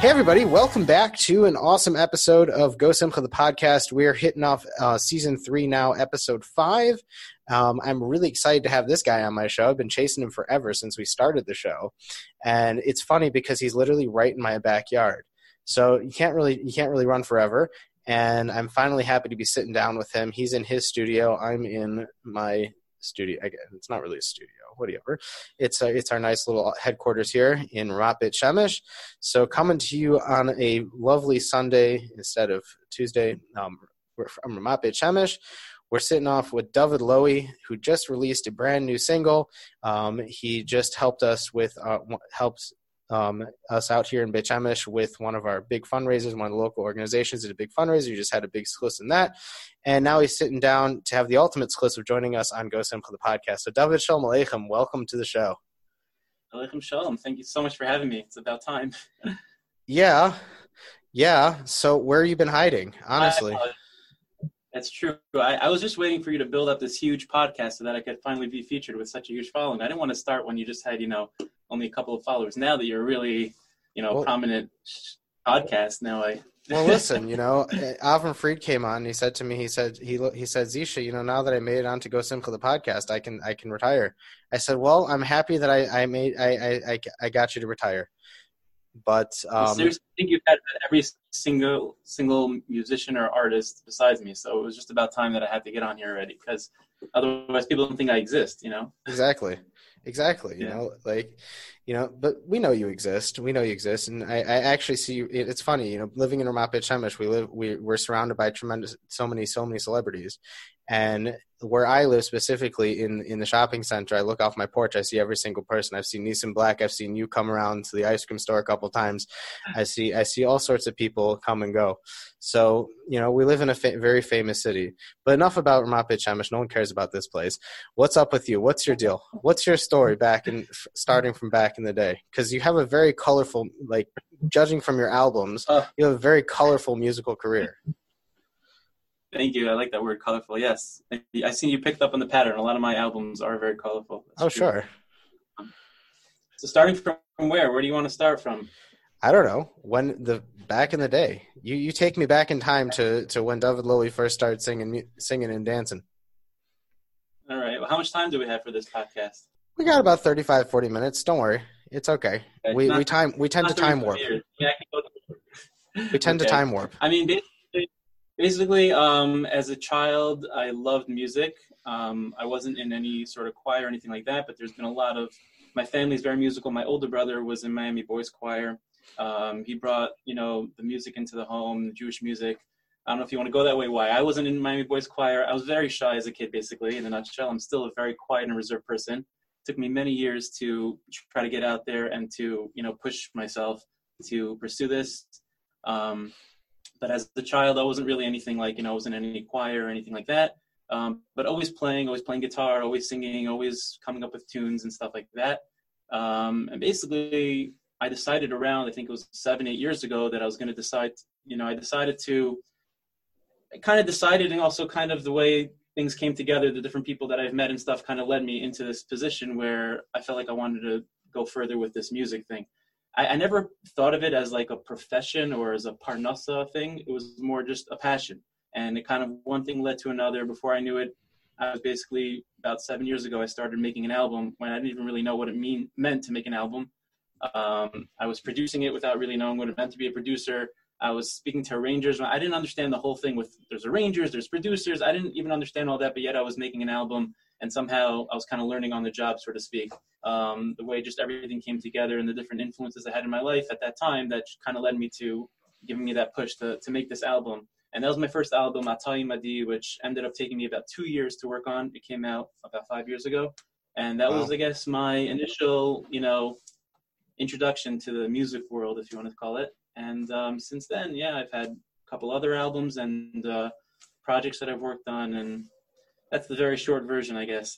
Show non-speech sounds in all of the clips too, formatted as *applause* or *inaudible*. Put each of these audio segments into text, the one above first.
Hey, everybody, welcome back to an awesome episode of Go Simcha, the podcast. We're hitting off uh, season three now, episode five. Um, I'm really excited to have this guy on my show. I've been chasing him forever since we started the show. And it's funny because he's literally right in my backyard. So you can't really you can't really run forever. And I'm finally happy to be sitting down with him. He's in his studio. I'm in my studio. It's not really a studio, whatever. It's a, it's our nice little headquarters here in Beit Shemesh. So coming to you on a lovely Sunday instead of Tuesday. Um, we're from Beit Shemesh. We're sitting off with David Lowy, who just released a brand new single. Um, he just helped us with uh, helps um, us out here in Beit Shemesh with one of our big fundraisers, one of the local organizations did a big fundraiser. We just had a big schluss in that. And now he's sitting down to have the ultimate of joining us on Go Simcha the podcast. So David Shalom Aleichem, welcome to the show. Aleichem Shalom. Thank you so much for having me. It's about time. *laughs* yeah. Yeah. So where have you been hiding, honestly? I, that's true. I, I, was just waiting for you to build up this huge podcast so that I could finally be featured with such a huge following. I didn't want to start when you just had, you know, only a couple of followers. Now that you're really, you know, well, prominent podcast, now I. *laughs* well, listen, you know, Avram Fried came on. And he said to me, he said, he he said, Zisha, you know, now that I made it on to Go Simcha the podcast, I can I can retire. I said, well, I'm happy that I I made I I I got you to retire. But um, seriously, I think you've had every single single musician or artist besides me. So it was just about time that I had to get on here already, because otherwise people don't think I exist. You know. Exactly. Exactly. You yeah. know, like, you know, but we know you exist. We know you exist, and I, I actually see. You, it's funny, you know, living in Ramat Shemesh, we live, we we're surrounded by tremendous, so many, so many celebrities, and where I live specifically in in the shopping center, I look off my porch. I see every single person. I've seen Nissim Black. I've seen you come around to the ice cream store a couple times. I see I see all sorts of people come and go. So you know we live in a fa- very famous city. But enough about Ramat Shemesh. No one cares about this place. What's up with you? What's your deal? What's your story back in starting from back in the day? Because you have a very colorful, like judging from your albums, uh. you have a very colorful musical career. Thank you. I like that word, colorful. Yes, I see you picked up on the pattern. A lot of my albums are very colorful. That's oh, true. sure. So, starting from where? Where do you want to start from? I don't know. When the back in the day, you you take me back in time to to when David Lowy first started singing singing and dancing. All right. Well, how much time do we have for this podcast? We got about 35, 40 minutes. Don't worry, it's okay. okay we not, we time we tend to time warp. Yeah, we tend okay. to time warp. I mean basically, um, as a child, I loved music. Um, I wasn't in any sort of choir or anything like that, but there's been a lot of my family's very musical. My older brother was in Miami Boys Choir. Um, he brought, you know, the music into the home, the Jewish music. I don't know if you want to go that way. Why? I wasn't in Miami Boys Choir. I was very shy as a kid, basically. In a nutshell, I'm still a very quiet and reserved person. Took me many years to try to get out there and to, you know, push myself to pursue this. Um, but as a child, I wasn't really anything like, you know, I wasn't in any choir or anything like that. Um, but always playing, always playing guitar, always singing, always coming up with tunes and stuff like that. Um, and basically, I decided around, I think it was seven, eight years ago, that I was going to decide, you know, I decided to, I kind of decided, and also kind of the way things came together, the different people that I've met and stuff kind of led me into this position where I felt like I wanted to go further with this music thing. I, I never thought of it as like a profession or as a parnasa thing. It was more just a passion. And it kind of one thing led to another. Before I knew it, I was basically about seven years ago. I started making an album when I didn't even really know what it mean meant to make an album. Um, I was producing it without really knowing what it meant to be a producer. I was speaking to arrangers. I didn't understand the whole thing with there's arrangers, there's producers. I didn't even understand all that, but yet I was making an album and somehow I was kind of learning on the job, so to speak. Um, the way just everything came together and the different influences I had in my life at that time that kind of led me to giving me that push to, to make this album. And that was my first album, Ata Imadi, which ended up taking me about two years to work on. It came out about five years ago. And that wow. was, I guess, my initial, you know, introduction to the music world, if you want to call it. And um, since then, yeah, I've had a couple other albums and uh, projects that I've worked on, and that's the very short version, I guess.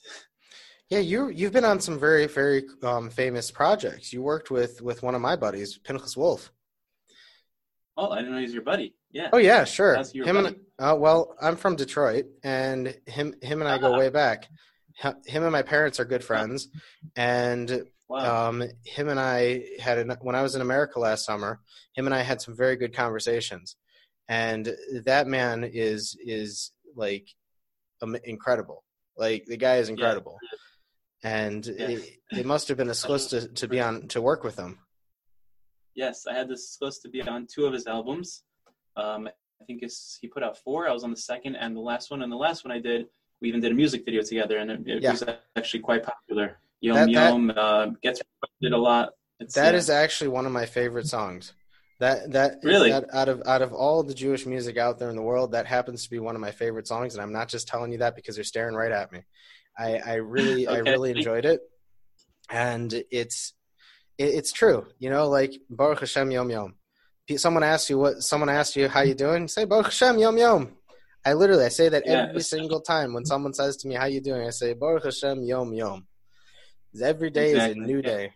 Yeah, you you've been on some very very um, famous projects. You worked with with one of my buddies, Pinchas Wolf. Oh, I didn't know he's your buddy. Yeah. Oh yeah, sure. him buddy? and uh, well, I'm from Detroit, and him him and I go uh-huh. *laughs* way back. Him and my parents are good friends, and Wow. Um, him and I had an, when I was in America last summer. Him and I had some very good conversations, and that man is is like um, incredible. Like the guy is incredible, and Yeah. it, it must have been a *laughs* supposed to to be on to work with him. Yes, I had this supposed to be on two of his albums. Um, I think it's, he put out four. I was on the second and the last one. And the last one I did, we even did a music video together, and it, it Yeah. was actually quite popular. Yom That- that- Yom uh, gets requested a lot. It's, That yeah. is actually one of my favorite songs. That that Really? that out of out of all the Jewish music out there in the world, that happens to be one of my favorite songs, and I'm not just telling you that because you're staring right at me. I I really *laughs* I really enjoyed it, and it's it, it's true. You know, like Baruch Hashem Yom Yom. Someone asks you what someone asks you how you doing, say Baruch Hashem Yom Yom. I literally I say that Yeah, every single time when someone says to me how you doing, I say Baruch Hashem Yom Yom. Every day is a new day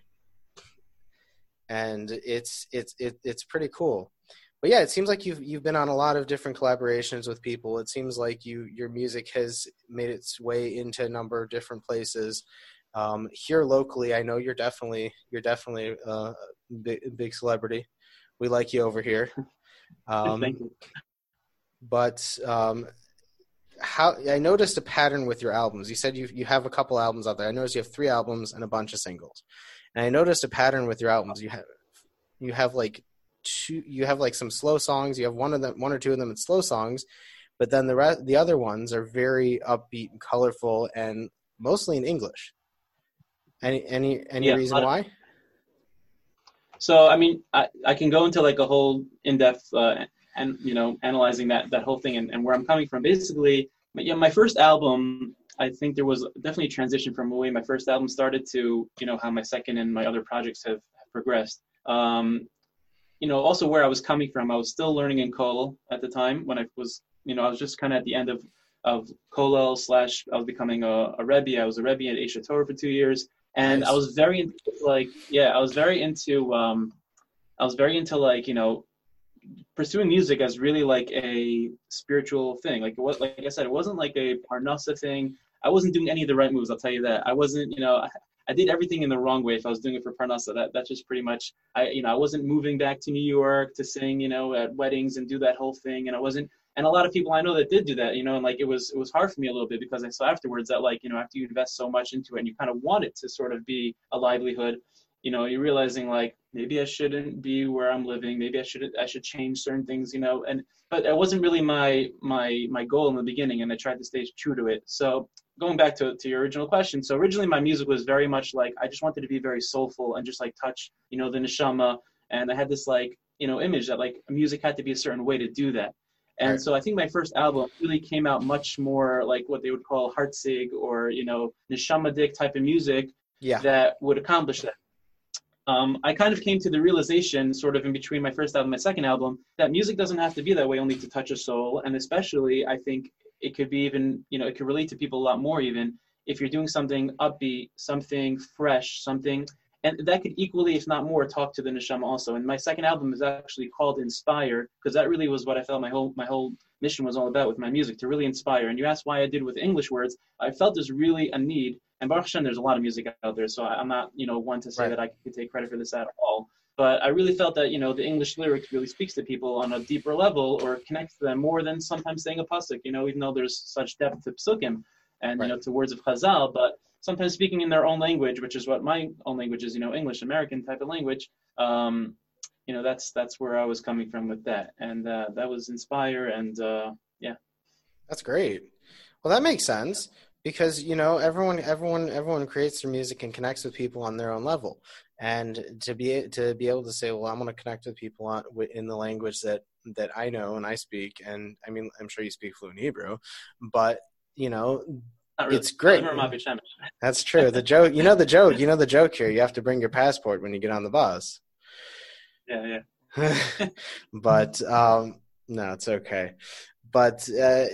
and it's it's it, it's pretty cool. But yeah, it seems like you've you've been on a lot of different collaborations with people. It seems like you your music has made its way into a number of different places. Um, here locally, I know you're definitely you're definitely uh, a big, big celebrity. We like you over here. *laughs* Um, Thank you. but um, how I noticed a pattern with your albums. You said you you have a couple albums out there. I noticed you have three albums and a bunch of singles. And I noticed a pattern with your albums. You have you have like two. You have like some slow songs. You have one of them, one or two of them in slow songs, but then the rest, the other ones are very upbeat and colorful, and mostly in English. Any any any Yeah, reason why? So I mean, I, I can go into like a whole in-depth uh, and you know analyzing that that whole thing and, and where I'm coming from. Basically, yeah, my first album, I think there was definitely a transition from the way my first album started to you know how my second and my other projects have, have progressed. Um, you know, also where I was coming from, I was still learning in Kollel at the time when I was you know I was just kind of at the end of of Kollel slash I was becoming a, a Rebbe. I was a Rebbe at Aish HaTorah for two years and Nice. I was very into like yeah, I was very into um, I was very into like you know pursuing music as really like a spiritual thing. Like what, like I said, it wasn't like a parnasa thing. I wasn't doing any of the right moves. I'll tell you that. I wasn't you know I, I did everything in the wrong way if I was doing it for parnasa. That that's just pretty much I you know I wasn't moving back to New York to sing you know at weddings and do that whole thing, and I wasn't. And a lot of people I know that did do that, you know, and like it was it was hard for me a little bit because I saw afterwards that like you know after you invest so much into it and you kind of want it to sort of be a livelihood, you know, you're realizing like maybe I shouldn't be where I'm living, maybe I should I should change certain things, you know, and but that wasn't really my my my goal in the beginning, and I tried to stay true to it. So going back to to your original question, so originally my music was very much like I just wanted to be very soulful and just like touch, you know, the neshama, and I had this like you know image that like music had to be a certain way to do that. And Right. so I think my first album really came out much more like what they would call hartzig or you know neshamadik type of music Yeah, that would accomplish that. Um, I kind of came to the realization, sort of in between my first album and my second album, that music doesn't have to be that way only to touch a soul, and especially I think it could be even, you know, it could relate to people a lot more even if you're doing something upbeat, something fresh, something, and that could equally, if not more, talk to the neshama also. And my second album is actually called Inspire because that really was what I felt my whole my whole mission was all about with my music to really inspire. And you asked why I did with English words, I felt there's really a need and Baruch Hashem, there's a lot of music out there, so I'm not, you know, one to say Right. that I could take credit for this at all. But I really felt that, you know, the English lyrics really speaks to people on a deeper level or connects to them more than sometimes saying a pasuk, you know, even though there's such depth to psukim and, Right. you know, to words of Chazal, but sometimes speaking in their own language, which is what my own language is, you know, English, American type of language, um, you know, that's that's where I was coming from with that. And uh, that was Inspire and, uh, yeah. That's great. Well, that makes sense because you know everyone, everyone, everyone creates their music and connects with people on their own level, and to be to be able to say, well, I'm going to connect with people on, in the language that that I know and I speak, and I mean, I'm sure you speak fluent Hebrew, but you know, really. It's great. Not Rabbi Shemesh. that's true. The joke, you know, the joke, you know, the joke here. You have to bring your passport when you get on the bus. *laughs* Yeah, yeah. *laughs* but um, no, it's okay. But uh,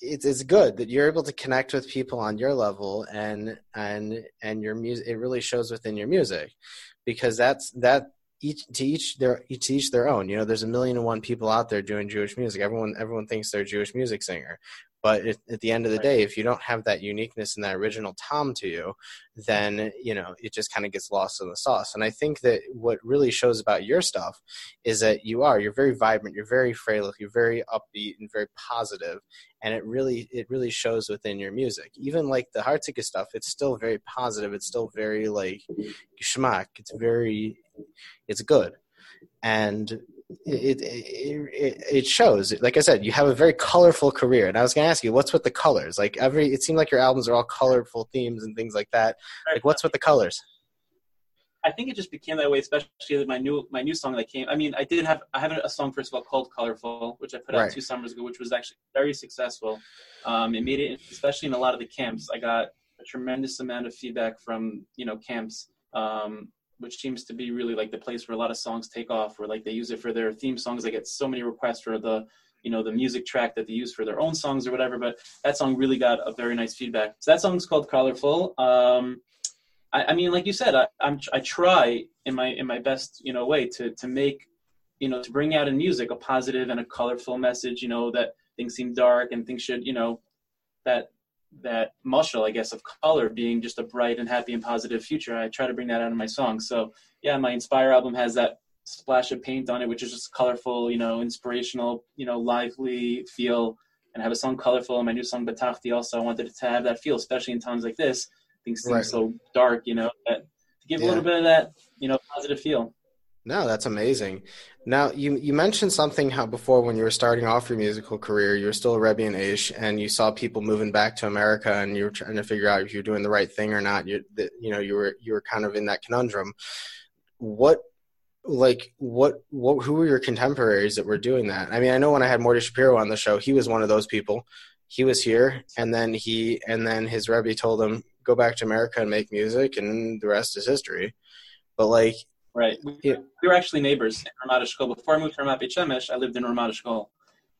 it's it's good that you're able to connect with people on your level, and and and your music. It really shows within your music, because that's that each to each their to each their own. You know, there's a million and one people out there doing Jewish music. Everyone everyone thinks they're a Jewish music singer, but it, at the end of the day if you don't have that uniqueness and that original tom to you then you know it just kind of gets lost in the sauce. And i think that what really shows about your stuff is that you are you're very vibrant you're very frail you're very upbeat and very positive and it really it really shows within your music. Even like the Hartzika stuff it's still very positive it's still very like schmack it's very it's good. And it, it, it shows. Like I said, you have a very colorful career, and I was going to ask you, what's with the colors? Like every, it seemed like your albums are all colorful themes and things like that. Like, what's with the colors? I think it just became that way, especially with my new my new song that came. I mean, I did have I have a song first of all called "Colorful," which I put out right. two summers ago, which was actually very successful. Um, it made it, especially in a lot of the camps. I got a tremendous amount of feedback from you know camps um, which seems to be really like the place where a lot of songs take off, where like they use it for their theme songs. They get so many requests for the you know the music track that they use for their own songs or whatever. But that song really got a very nice feedback. So that song's called Colorful. Um, I, I mean, like you said, I, I'm I try in my in my best you know way to to make you know to bring out in music a positive and a colorful message. You know that things seem dark and things should you know that that muscle, I guess, of color being just a bright and happy and positive future. I try to bring that out in my songs. So yeah, my Inspire album has that splash of paint on it, which is just colorful, you know, inspirational, you know, lively feel. And I have a song colorful. And my new song Batachti also I wanted it to have that feel, especially in times like this. Things seem right. so dark, you know, that to give yeah. a little bit of that, you know, positive feel. No, that's amazing. Now you you mentioned something how before when you were starting off your musical career, you were still a Rebbe in age, and you saw people moving back to America, and you were trying to figure out if you're doing the right thing or not. You you know you were you were kind of in that conundrum. What like what what who were your contemporaries that were doing that? I mean, I know when I had Morty Shapiro on the show, he was one of those people. He was here, and then he and then his Rebbe told him go back to America and make music, and the rest is history. But like Right. We, yeah. we were actually neighbors in Ramat Eshkol. Before I moved to Ramat Beit Shemesh, I lived in Ramat Eshkol.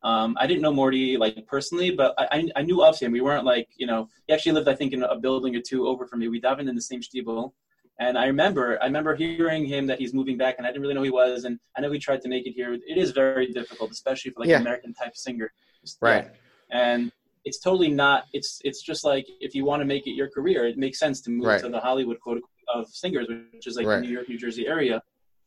Um, I didn't know Morty like personally, but I, I, knew of him. We weren't like you know. He actually lived, I think, in a building or two over from me. We davened in the same shtibel, and I remember I remember hearing him that he's moving back, and I didn't really know he was. And I know he tried to make it here. It is very difficult, especially for like yeah. an American type singer. Right. And it's totally not. It's it's just like if you want to make it your career, it makes sense to move right. to the Hollywood quote of singers, which is like right. the New York, New Jersey area.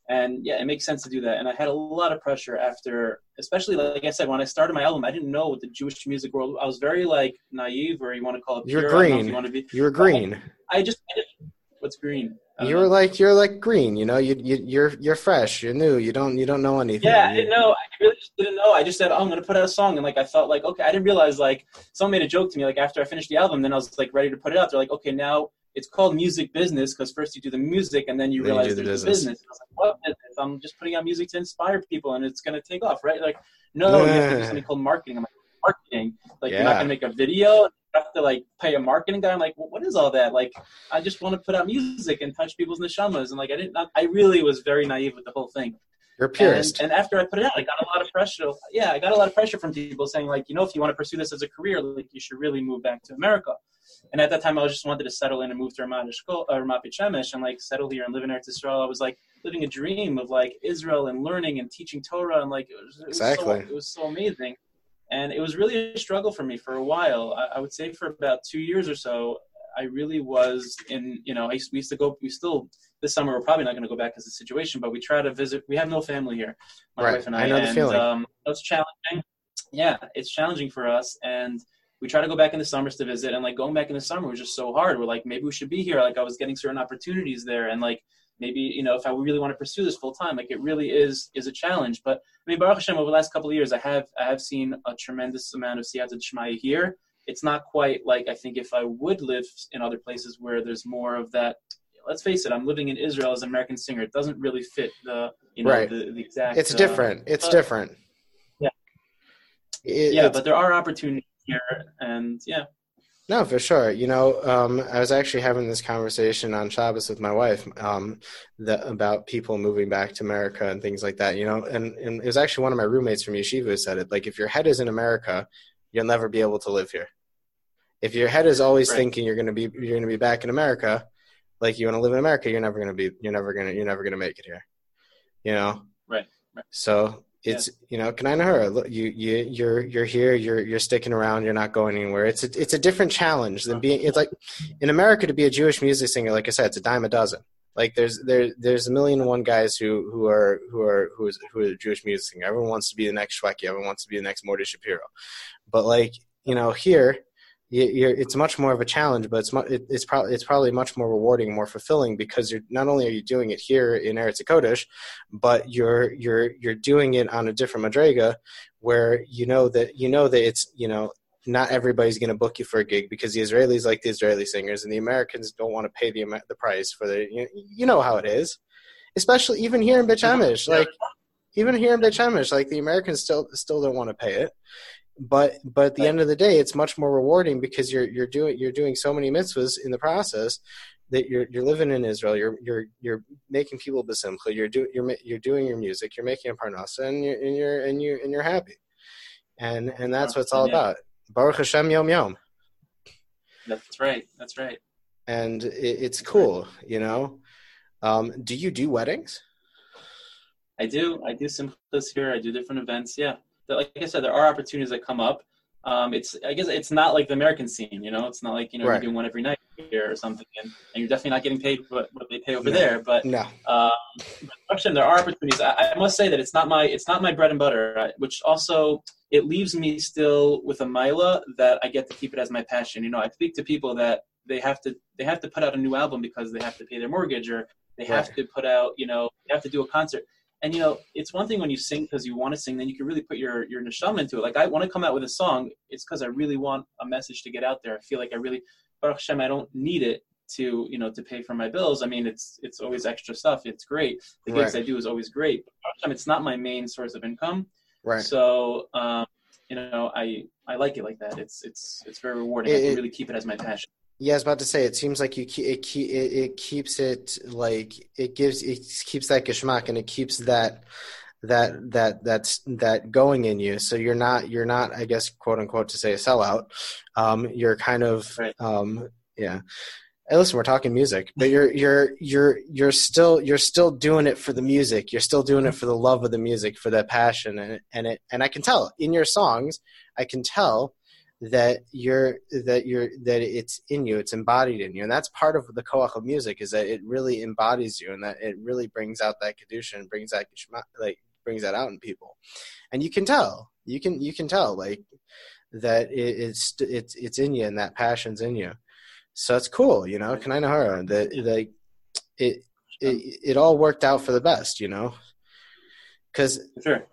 And yeah, it makes sense to do that. And I had a lot of pressure after, especially like I said, when I started my album, I didn't know what the Jewish music world. I was very like naive, or you want to call it. You're green. You want to be. You're green. I, I just, what's green? You were like you're like green, you know. You you you're you're fresh. You're new. You don't you don't know anything. Yeah, I didn't know. I really just didn't know. I just said, oh, I'm gonna put out a song, and like I felt like okay. I didn't realize like someone made a joke to me like after I finished the album. Then I was like ready to put it out. They're like, okay, now it's called music business because first you do the music and then you then realize you the there's business. a business. I was like, what business? I'm just putting out music to inspire people and it's going to take off, right? Like, no, yeah. you have to do something called marketing. I'm like, marketing? Like, yeah. you're not going to make a video. You have to like pay a marketing guy. I'm like, well, what is all that? Like, I just want to put out music and touch people's neshamas. And like, I didn't, I really was very naive with the whole thing. You're a purist. And, and, after I put it out, I got a lot of pressure. Yeah, I got a lot of pressure from people saying like, you know, if you want to pursue this as a career, like you should really move back to America. And at that time, I was just wanted to settle in and move to Ramat Eshkol, uh, Ramat Shemesh, and like settle here and live in Eretz Israel. I was like living a dream of like Israel and learning and teaching Torah, and like it was, it was exactly so, it was so amazing. And it was really a struggle for me for a while. I, I would say for about two years or so. I really was in, you know, I used, we used to go, we still, this summer, we're probably not going to go back as a situation, but we try to visit. We have no family here, my right. wife and I. I know and, the feeling. Um, it's challenging. Yeah, it's challenging for us. And we try to go back in the summers to visit and like going back in the summer was just so hard we're like maybe we should be here like i was getting certain opportunities there and like maybe you know if i really want to pursue this full time like it really is is a challenge but i mean baruch hashem over the last couple of years i have i have seen a tremendous amount of siyata shmaya here it's not quite like i think if i would live in other places where there's more of that let's face it i'm living in israel as an american singer it doesn't really fit the you know right. the, the exact it's different uh, it's different yeah it, yeah but there are opportunities here and yeah no, for sure. You know, um, I was actually having this conversation on Shabbos with my wife um, the, about people moving back to America and things like that. You know, and, and it was actually one of my roommates from yeshiva who said it. Like, if your head is in America, you'll never be able to live here. If your head is always right. thinking you're going to be you're going to be back in America, like you want to live in America, you're never going to be you're never to you're never to make it here. You know. Right. right. So it's you know can I know her you you you're you're here you're you're sticking around you're not going anywhere it's a it's a different challenge than being it's like in america to be a jewish music singer like i said it's a dime a dozen like there's there there's a million and one guys who who are who are who is who are jewish music singer everyone wants to be the next Shweki. everyone wants to be the next Mordechai Shapiro but like you know here it's much more of a challenge, but it's it's probably it's probably much more rewarding, more fulfilling because you're not only are you doing it here in Eretz Kodesh, but you're you're you're doing it on a different madrega, where you know that you know that it's you know not everybody's going to book you for a gig because the Israelis like the Israeli singers and the Americans don't want to pay the the price for the you know, you know how it is, especially even here in Beit Shemesh, like even here in Beit Shemesh, like the Americans still still don't want to pay it but but at the end of the day it's much more rewarding because you're you're doing you're doing so many mitzvahs in the process that you're you're living in Israel. You're you're you're making people besimcha. You're doing you're you're doing your music. You're making a parnasa and you're and you're and you and you're happy. And and that's what it's all about. Baruch Hashem Yom Yom. That's right. That's right. And it, it's cool you know? Um, do you do weddings? I do. I do simchas here. I do different events. Yeah like I said, there are opportunities that come up. Um, it's I guess it's not like the American scene, you know. It's not like you know right. you're doing one every night here or something, and, and you're definitely not getting paid what, what they pay over no. there. But no, um, there are opportunities. I, I, must say that it's not my it's not my bread and butter, uh, which also it leaves me still with a mila that I get to keep it as my passion. You know, I speak to people that they have to they have to put out a new album because they have to pay their mortgage or they have right. to put out you know they have to do a concert and you know, it's one thing when you sing because you want to sing, then you can really put your your neshama into it. Like I want to come out with a song, it's because I really want a message to get out there. I feel like I really, Baruch Hashem, I don't need it to you know to pay for my bills. I mean, it's it's always extra stuff. It's great. The gigs right. I do is always great. But it's not my main source of income. Right. So um, you know, I I like it like that. It's it's it's very rewarding. It, I can really keep it as my passion. Yeah, I was about to say. It seems like you it it it keeps it like it gives it keeps that geschmack and it keeps that that that that's that going in you. So you're not you're not I guess quote unquote to say a sellout. Um, you're kind of right. um, yeah. Hey, listen, we're talking music, but you're you're you're you're still you're still doing it for the music. You're still doing it for the love of the music, for that passion, and and it and I can tell in your songs. I can tell that you're that you're that it's in you it's embodied in you. And that's part of the koach of music is that it really embodies you and that it really brings out that kedusha and brings that like brings that out in people. And you can tell you can you can tell like that it, it's it's it's in you and that passion's in you. So it's cool you know can i know her that like it, it it all worked out for the best you know? Because sure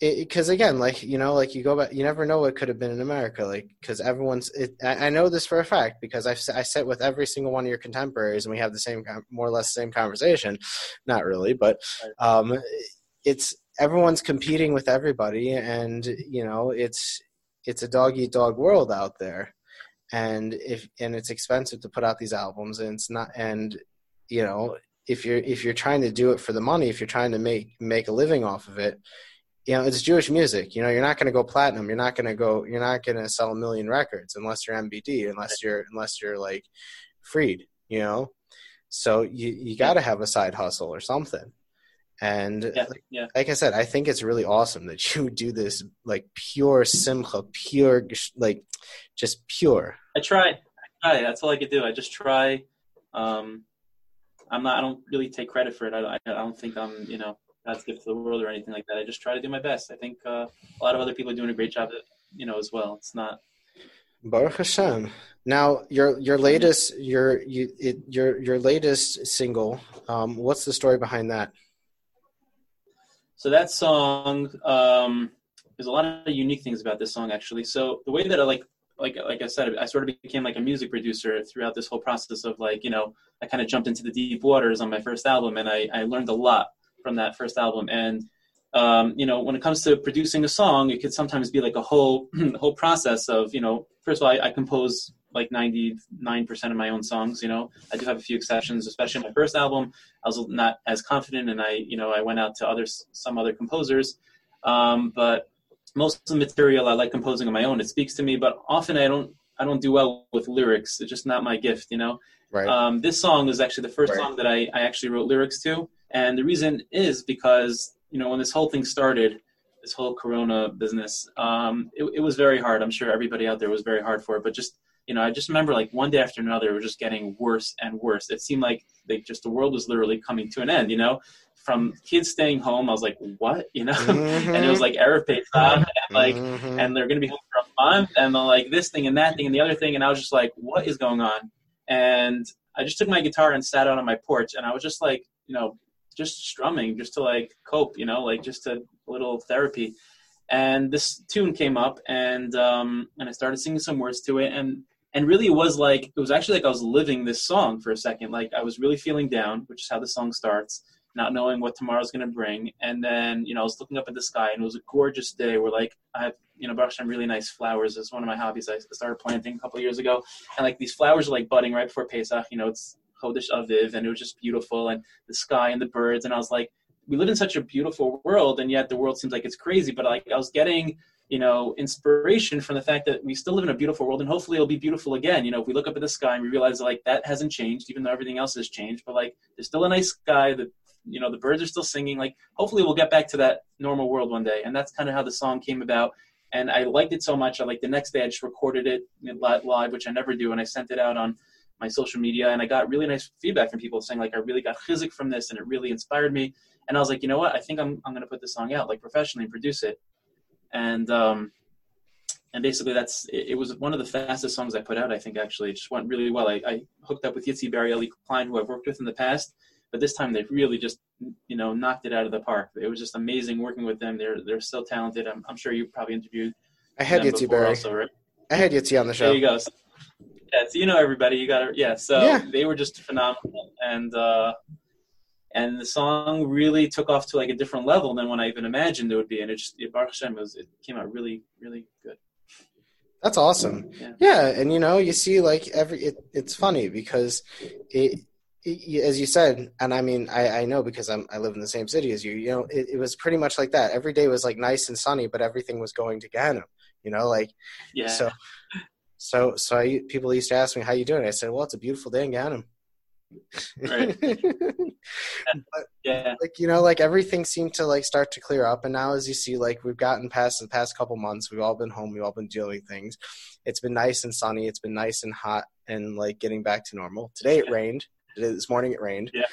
because again like you know like you go back you never know what could have been in america like because everyone's it, I, I, know this for a fact because I've, i sit with every single one of your contemporaries and we have the same more or less same conversation. Not really but um it's everyone's competing with everybody and you know it's it's a dog eat dog world out there. And if and it's expensive to put out these albums and it's not and you know if you're if you're trying to do it for the money if you're trying to make make a living off of it you know it's Jewish music. You know, you're not going to go platinum. You're not going to go. You're not going to sell a million records unless you're MBD, unless you're unless you're like Fried. You know, so you you got to have a side hustle or something. And yeah, yeah. like I said, I think it's really awesome that you *laughs* do this like pure simcha, pure like just pure. I try. I try. That's all I could do. I just try. Um, I'm not. I don't really take credit for it. I, I, I don't think I'm. You know, God's gift to the world or anything like that. I just try to do my best. I think uh, a lot of other people are doing a great job, you know, as well. It's not. Baruch Hashem. Now, your your latest your you it, your your latest single. Um, what's the story behind that? So that song, um, there's a lot of unique things about this song actually. So the way that I like like like I said, I sort of became like a music producer throughout this whole process of like you know I kind of jumped into the deep waters on my first album, and I I learned a lot from that first album. And um, you know, when it comes to producing a song, it could sometimes be like a whole *clears throat* whole process of you know. First of all, I, I compose like 99% of my own songs you know i do have a few exceptions especially my first album i was not as confident and i you know i went out to others some other composers um, but most of the material i like composing on my own it speaks to me but often i don't i don't do well with lyrics it's just not my gift you know right. um, this song is actually the first right. song that I, I actually wrote lyrics to and the reason is because, you know, when this whole thing started, this whole Corona business. Um, it, it was very hard. I'm sure everybody out there was very hard for it, but just you know, I just remember like one day after another, it was just getting worse and worse. It seemed like like just the world was literally coming to an end. You know, from kids staying home, I was like, what? *laughs* You know, mm-hmm. and it was like Erev time, and like, mm-hmm. and they're gonna be home for a month, and like this thing and that thing and the other thing, and I was just like, what is going on? And I just took my guitar and sat out on my porch, and I was just like, you know, just strumming, just to like cope, you know, like just a little therapy. And this tune came up, and um, and I started singing some words to it, and and really it was like it was actually like I was living this song for a second. Like I was really feeling down, which is how the song starts, not knowing what tomorrow's gonna bring. And then you know I was looking up at the sky, and it was a gorgeous day. Where like I have you know Baruch really nice flowers. It's one of my hobbies. I started planting a couple years ago, and like these flowers are like budding right before Pesach. You know it's Chodesh Aviv, and it was just beautiful, and the sky and the birds. And I was like, we live in such a beautiful world, and yet the world seems like it's crazy. But like I was getting you know, inspiration from the fact that we still live in a beautiful world and hopefully it'll be beautiful again. You know, if we look up at the sky and we realize like that hasn't changed, even though everything else has changed, but like there's still a nice sky, the you know, the birds are still singing, like hopefully we'll get back to that normal world one day. And that's kind of how the song came about. And I liked it so much. I like the next day I just recorded it live, which I never do, and I sent it out on my social media and I got really nice feedback from people saying like I really got chizik from this and it really inspired me. And I was like, you know what? I think I'm I'm gonna put this song out like professionally and produce it and um, and basically that's it, it, was one of the fastest songs I put out. I think actually it just went really well. I, I hooked up with Yitzi Barry Klein, who I've worked with in the past, but this time they really just you know knocked it out of the park. It was just amazing working with them. They're they're so talented. I'm, I'm sure you probably interviewed. I had Yitzi Barry. Also, right? I had Yitzi on the show. There you go. So, yeah, so you know everybody. You got to yeah. So yeah. they were just phenomenal, and uh, and the song really took off to like a different level than what I even imagined it would be. And it just, it, Baruch Hashem, was, it came out really, really good. That's awesome. Yeah. yeah. And you know, you see like every, it, it's funny because it, as you said, and I mean, I, I know because I'm, I live in the same city as you, you know, it, it was pretty much like that. Every day was like nice and sunny, but everything was going to Gehenna, you know, like, yeah. So, so, so I, people used to ask me, how you doing? I said, well, it's a beautiful day in Gehenna. Right. *laughs* but, yeah. Like you know, like everything seemed to like start to clear up, and now as you see, like we've gotten past the past couple months, we've all been home, we've all been dealing things. It's been nice and sunny. It's been nice and hot, and like getting back to normal. Today it rained. This morning it rained. Yeah.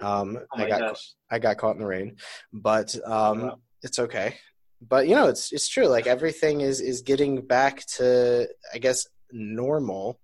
Um, oh I got gosh. I got caught in the rain, but um, wow. it's okay. But you know, it's it's true. Like everything is is getting back to I guess normal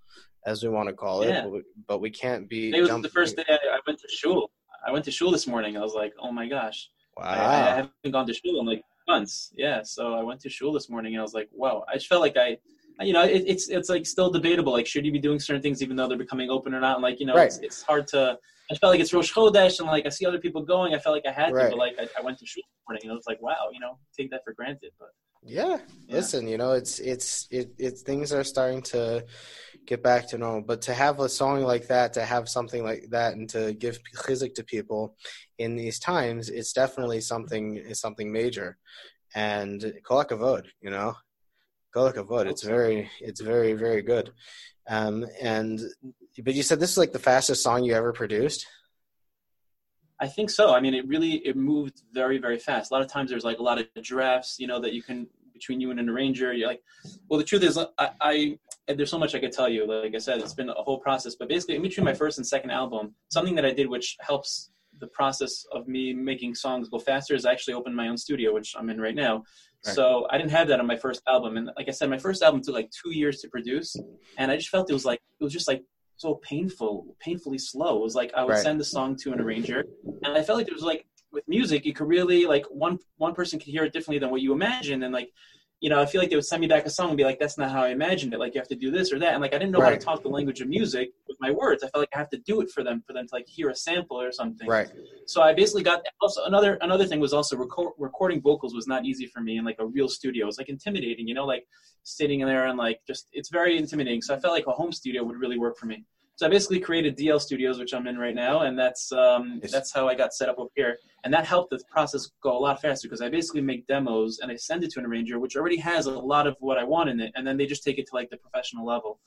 as we want to call it. But, we, but we can't be. It was the first day I went to shul. I went to shul this morning. I was like, oh my gosh. Wow. I, I haven't gone to shul in like months. Yeah. So I went to shul this morning and I was like, wow. I just felt like I, you know, it, it's it's like still debatable. Like, should you be doing certain things even though they're becoming open or not? And like, you know, right. it's, it's hard to. I felt like it's Rosh Chodesh, and like I see other people going. I felt like I had right. to, but like I, I went to shul this morning, and I was like, wow, you know, take that for granted. But yeah, yeah. listen, you know, it's it's it, it's things are starting to get back to normal. But to have a song like that, to have something like that, and to give chizik to people in these times, it's definitely something is something major. And kol hakavod, you know, kol hakavod. It's very, it's very, very good. Um, and but you said this is like the fastest song you ever produced. I think so. I mean, it really it moved very very fast. A lot of times there's like a lot of drafts, you know, that you can between you and an arranger. You're like, well, the truth is, I, I there's so much I could tell you. Like I said, it's been a whole process. But basically, in between my first and second album, something that I did which helps the process of me making songs go faster is I actually opened my own studio, which I'm in right now. Right. So I didn't have that on my first album, and like I said, my first album took like two years to produce, and I just felt it was like it was just like so painful, painfully slow. It was like I would right. send the song to an arranger, and I felt like it was like with music, you could really like one one person could hear it differently than what you imagine, and like you know, I feel like they would send me back a song and be like, "That's not how I imagined it. Like you have to do this or that." And like I didn't know right. how to talk the language of music with my words. I felt like I have to do it for them for them to like hear a sample or something. Right. So I basically got also another another thing was also record, recording vocals was not easy for me in like a real studio. It was like intimidating, you know, like sitting in there and like just it's very intimidating. So I felt like a home studio would really work for me. So I basically created DL Studios, which I'm in right now, and that's um, that's how I got set up over here. And that helped the process go a lot faster because I basically make demos and I send it to an arranger, which already has a lot of what I want in it, and then they just take it to like the professional level,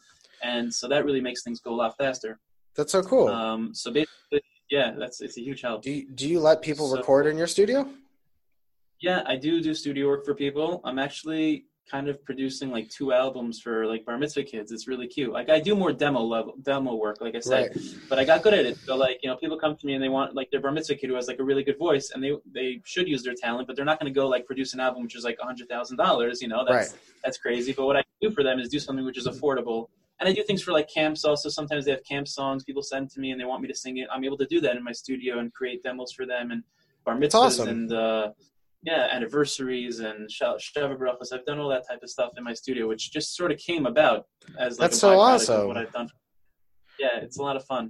and so that really makes things go a lot faster. That's so cool. Um, so basically, yeah, that's it's a huge help. Do you, do you let people so, record in your studio? Yeah, I do do studio work for people. I'm actually kind of producing like two albums for like bar mitzvah kids. It's really cute. Like I do more demo level demo work, like I said, Right. but I got good at it. So like you know, people come to me and they want like their bar mitzvah kid who has like a really good voice, and they they should use their talent, but they're not going to go like produce an album which is like a hundred thousand dollars. You know, that's that's crazy. But what I do for them is do something which is affordable. And I do things for like camps also. Sometimes they have camp songs people send to me and they want me to sing it. I'm able to do that in my studio and create demos for them and bar mitzvahs awesome. and uh, yeah, anniversaries and Sheva brachas. I've done all that type of stuff in my studio, which just sort of came about as like That's so awesome. what I've done. Yeah, it's a lot of fun.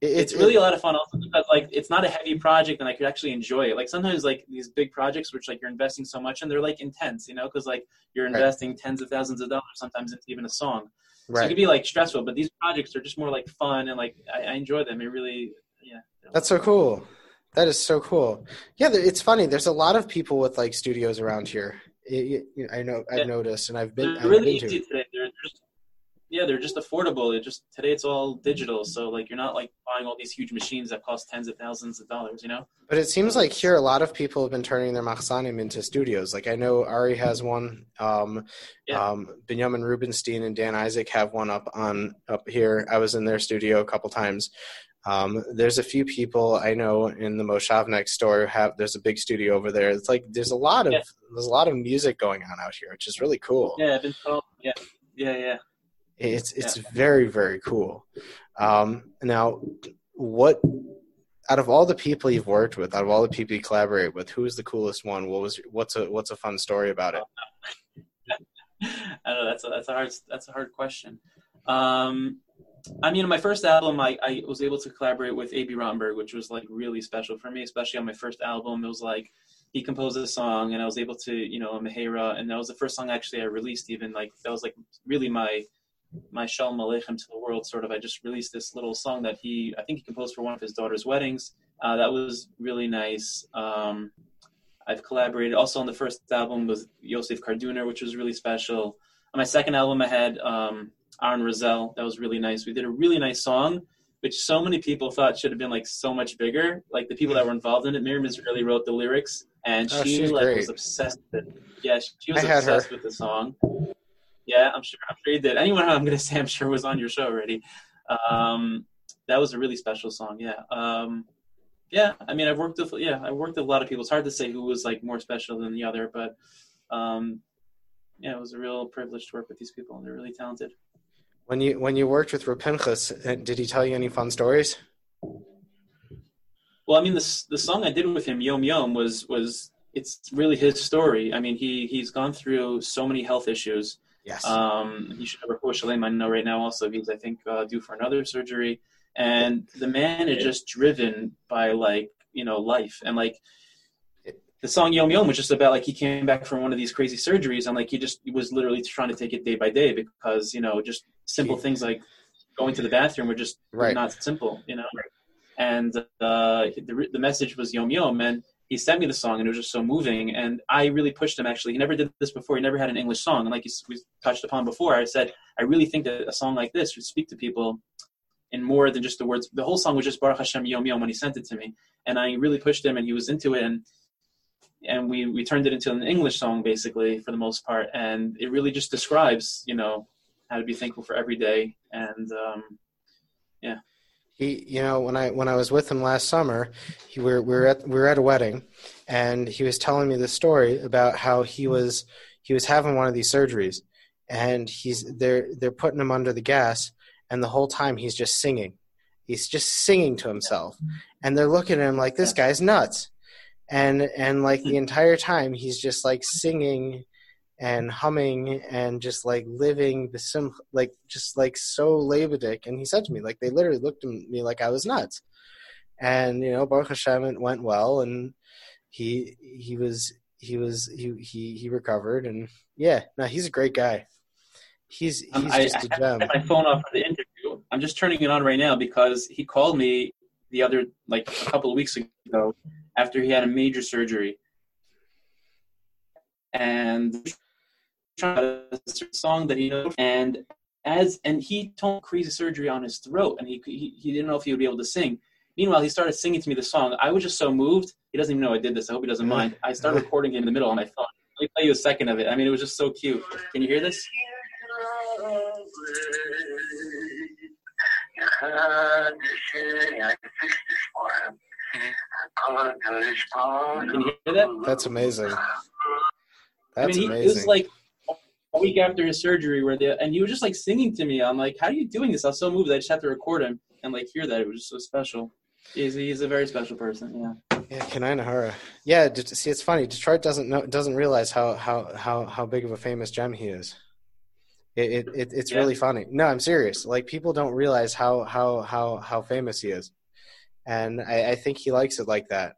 It- It's it- really a lot of fun also because like it's not a heavy project and I could actually enjoy it. Like sometimes like these big projects which like you're investing so much and they're like intense, you know, because like you're Right. investing tens of thousands of dollars sometimes into even a song. So it could be like stressful, but these projects are just more like fun and like I, I enjoy them. It really, yeah. That's so cool. That is so cool. Yeah, it's funny. There's a lot of people with like studios around here. It- it- I know. I've Yeah. noticed, and I've been. They're I've really been easy to. today. They're just yeah, they're just affordable. It just today it's all digital, so like you're not like buying all these huge machines that cost tens of thousands of dollars. You know? But it seems like here a lot of people have been turning their machsanim into studios. Like I know Ari has one. Um, Yeah. um, Benjamin Rubenstein and Dan Isaac have one up on up here. I was in their studio a couple times. Um, there's a few people I know in the Moshav next door. who Have there's a big studio over there. It's like there's a lot of Yeah. there's a lot of music going on out here, which is really cool. Yeah, I've been told. Yeah, yeah, yeah. It's it's very very cool. Um, now, what out of all the people you've worked with, out of all the people you collaborate with, who is the coolest one? What was what's a what's a fun story about it? *laughs* I don't know. That's a, that's a hard that's a hard question. Um, I mean, my first album, I, I was able to collaborate with A.B. Rottenberg, which was like really special for me, especially on my first album. It was like he composed a song, and I was able to, you know, Mehera, and that was the first song actually I released. Even like that was like really my my Shalom Aleichem to the world. Sort of, I just released this little song that he, I think he composed for one of his daughter's weddings. Uh, that was really nice. Um, I've collaborated also on the first album with Yosef Karduner, which was really special. On my second album, I had um, Aaron Razel. That was really nice. We did a really nice song, which so many people thought should have been like so much bigger. Like the people that were involved in it, Miriam Israeli wrote the lyrics, and Oh, she like great. was obsessed with it. Yeah, she, was her. obsessed with the song. Yeah, I'm sure. I'm sure you did. Anyone I'm going to say, I'm sure was on your show already. Um, that was a really special song. Yeah. Um, yeah. I mean, I've worked with yeah, I've worked with a lot of people. It's hard to say who was like more special than the other, but um, yeah, it was a real privilege to work with these people, and they're really talented. When you when you worked with Rapinchas, uh, did he tell you any fun stories? Well, I mean, the the song I did with him, Yom Yom, was was it's really his story. I mean, he he's gone through so many health issues. Yes. Um, he should have a Shalem, I know right now also he's I think uh, due for another surgery, and the man is just driven by like you know life and like the song Yom Yom was just about like he came back from one of these crazy surgeries and like he just he was literally trying to take it day by day because you know just simple He- things like going to the bathroom were just Right. not simple you know? And uh, the the message was Yom Yom and he sent me the song and it was just so moving and I really pushed him actually. He never did this before. He never had an English song. And like we touched upon before I said I really think that a song like this would speak to people in more than just the words. The whole song was just Baruch Hashem Yom Yom when he sent it to me and I really pushed him and he was into it and and we we turned it into an English song basically for the most part and it really just describes you know how to be thankful for every day and um, yeah. he you know when i when i was with him last summer he, we, were, we were at we were at a wedding and he was telling me the story about how he was he was having one of these surgeries and he's they're they're putting him under the gas and the whole time he's just singing. He's just singing to himself and they're looking at him like this guy's nuts and and like the entire time he's just like singing and humming and just like living the sim like just like so lebedik and he said to me like they literally looked at me like I was nuts. And you know Baruch Hashem it went well. And he he was he was he he he recovered. And yeah no he's a great guy. He's he's Um, just a I gem. had my phone off for the interview. I'm just turning it on right now because he called me the other like a couple of weeks ago after he had a major surgery, and a song that he knows and as and he told crazy surgery on his throat and he, he he didn't know if he would be able to sing Meanwhile, he started singing to me the song. I was just so moved. He doesn't even know I did this. I hope he doesn't mind. I started *laughs* recording him in the middle on my phone. Let me play you a second of it. I mean, it was just so cute. Can you hear this? Can you hear that? That's amazing. I That's mean, he, amazing. it was like a week after his surgery where the and he was just like singing to me. I'm like, how are you doing this? I was so moved. I just had to record him and like hear that. It was just so special. He's, he's a very special person. Yeah. Yeah, Kanai Nahara. Yeah, see, it's funny. Detroit doesn't know, doesn't realize how how how how big of a famous gem he is. It, it, it it's Yeah. really funny. No, I'm serious. Like people don't realize how how how how famous he is, and I, I think he likes it like that.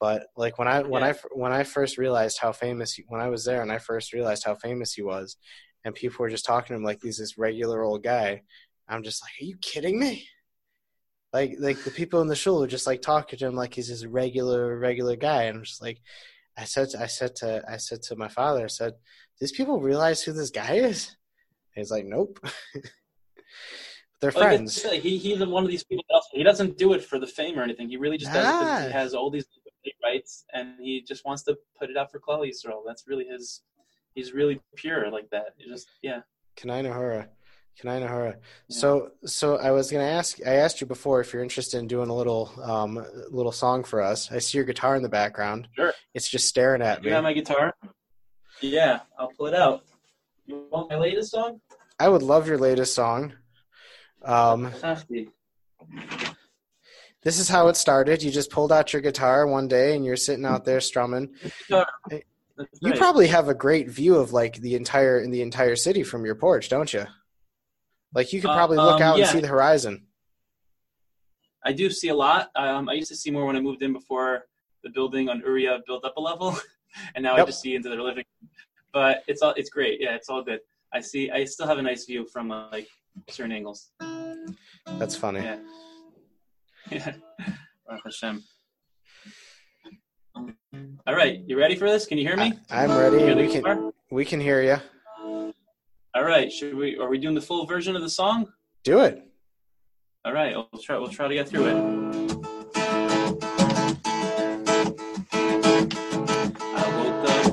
But like when I when I Yeah. when I first realized how famous he, when I was there and I first realized how famous he was, and people were just talking to him like he's this regular old guy, I'm just like, are you kidding me? Like like the people in the shul are just like talking to him like he's this regular regular guy, and I'm just like, I said I said to I said to my father, I said, these people realize who this guy is? And he's like, nope. *laughs* They're Like, friends. he, he's one of these people. He doesn't do it for the fame or anything. He really just does it he has all these rights and he just wants to put it out for Klal Yisrael. That's really his. He's really pure like that. It just yeah. Kein ayin hara. Kanai Nahara. So so I was gonna ask I asked you before if you're interested in doing a little um little song for us. I see your guitar in the background. Sure. It's just staring at you me. have my guitar? Yeah, I'll pull it out. You want my latest song? I would love your latest song. Um this is how it started. You just pulled out your guitar one day and you're sitting out there strumming. That's You right. probably have a great view of like the entire in the entire city from your porch, don't you? Like you could Uh, probably look um, out and see the horizon. I do see a lot. Um, I used to see more when I moved in before the building on Uriah built up a level, *laughs* and now I just see into their living. But it's all it's great. Yeah, it's all good. I see. I still have a nice view from uh, like certain angles. That's funny. Yeah. *laughs* Yeah. Hashem. All right, you ready for this? Can you hear me? I, am ready. We can guitar? we can hear you. All right. Should we? Are we doing the full version of the song? Do it. All right. We'll try. We'll try to get through it.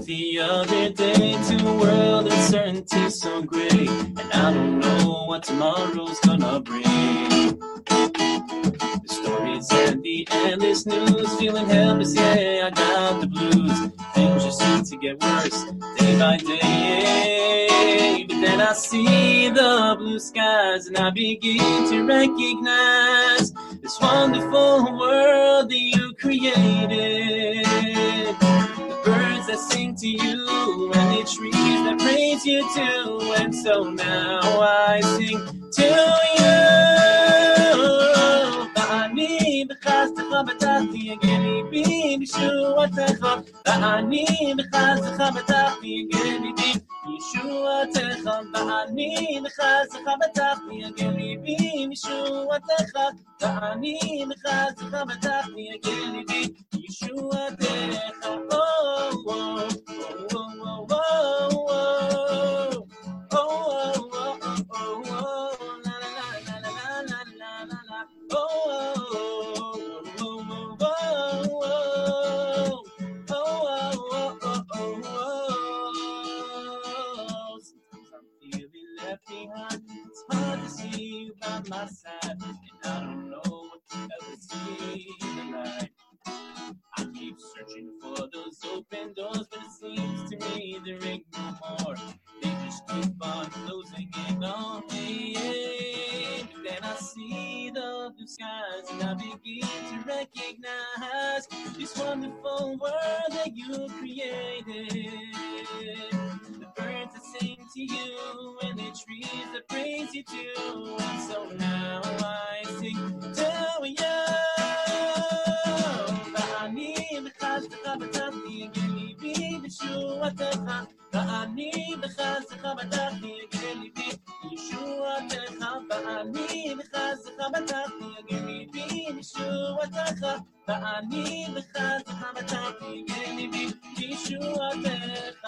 The other day to a world uncertainty so great, and I don't know what tomorrow's gonna bring. The stories and the endless news, feeling helpless, yeah, I got the blues. Things just seem to get worse day by day. But then I see the blue skies and I begin to recognize this wonderful world that you created. To you and the trees that praise you too. And so now I sing to you. בטחתי, הגן ליבי בישועתך. ואני בחסדך בטחתי, הגן ליבי בישועתך. ואני בחסדך בטחתי, הגן ליבי בישועתך. ואני בחסדך בטחתי, הגן ליבי בישועתך. או, או, או, או, או, או, או. Oh, oh, oh, oh, oh, oh, la, la, la, la, la, la, la, la, la. Oh, oh, My side, and I don't know what to ever see tonight. I keep searching for those open doors, but it seems to me there ain't no more. They just keep on closing in on me. But then I see the blue skies and I begin to recognize this wonderful world that you created. The birds that sing to you and the trees that praise you too. בישועתך. ואני בחסדך בטחתי, הגן ליבי בישועתך. ואני בחסדך בטחתי, הגן ליבי בישועתך. ואני בחסדך בטחתי, הגן ליבי בישועתך.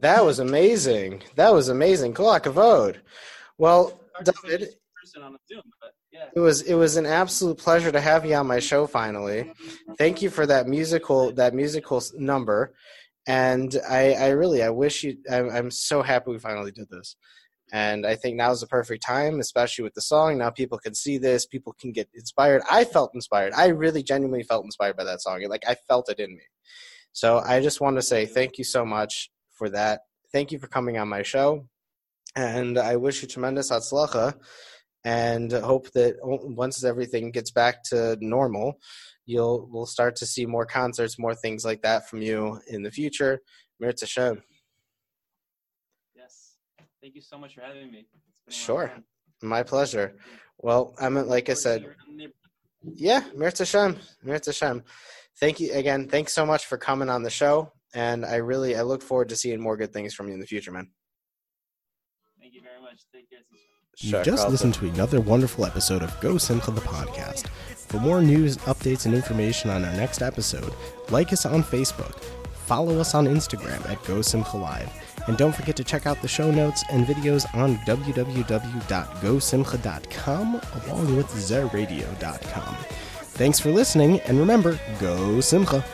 That was amazing. That was amazing. Kol hakavod. Well, David, Person on a Zoom, but yeah. it was it was an absolute pleasure to have you on my show finally. Thank you for that musical that musical number, and I I really I wish you I'm, I'm so happy we finally did this, and I think now is the perfect time, especially with the song. Now people can see this, people can get inspired. I felt inspired. I really genuinely felt inspired by that song. Like I felt it in me. So I just want to say thank you so much for that. Thank you for coming on my show, and I wish you tremendous hatzlacha and hope that once everything gets back to normal, you'll we'll start to see more concerts, more things like that from you in the future. Mirz Hashem. Yes. Thank you so much for having me. It's been a lot of Sure. My pleasure. Well, I'm like I said, Working around the neighborhood. yeah, Mirz Hashem, Mirz Hashem. Thank you again. Thanks so much for coming on the show, and I really I look forward to seeing more good things from you in the future, man. Thank you very much. Take care. Tisha. You Sure, just Carlton. listened to another wonderful episode of Go Simcha the podcast. For more news, updates, and information on our next episode, like us on Facebook, follow us on Instagram at Go Simcha Live, and don't forget to check out the show notes and videos on www.gosimcha.com along with zeradio.com. Thanks for listening, and remember, Go Simcha!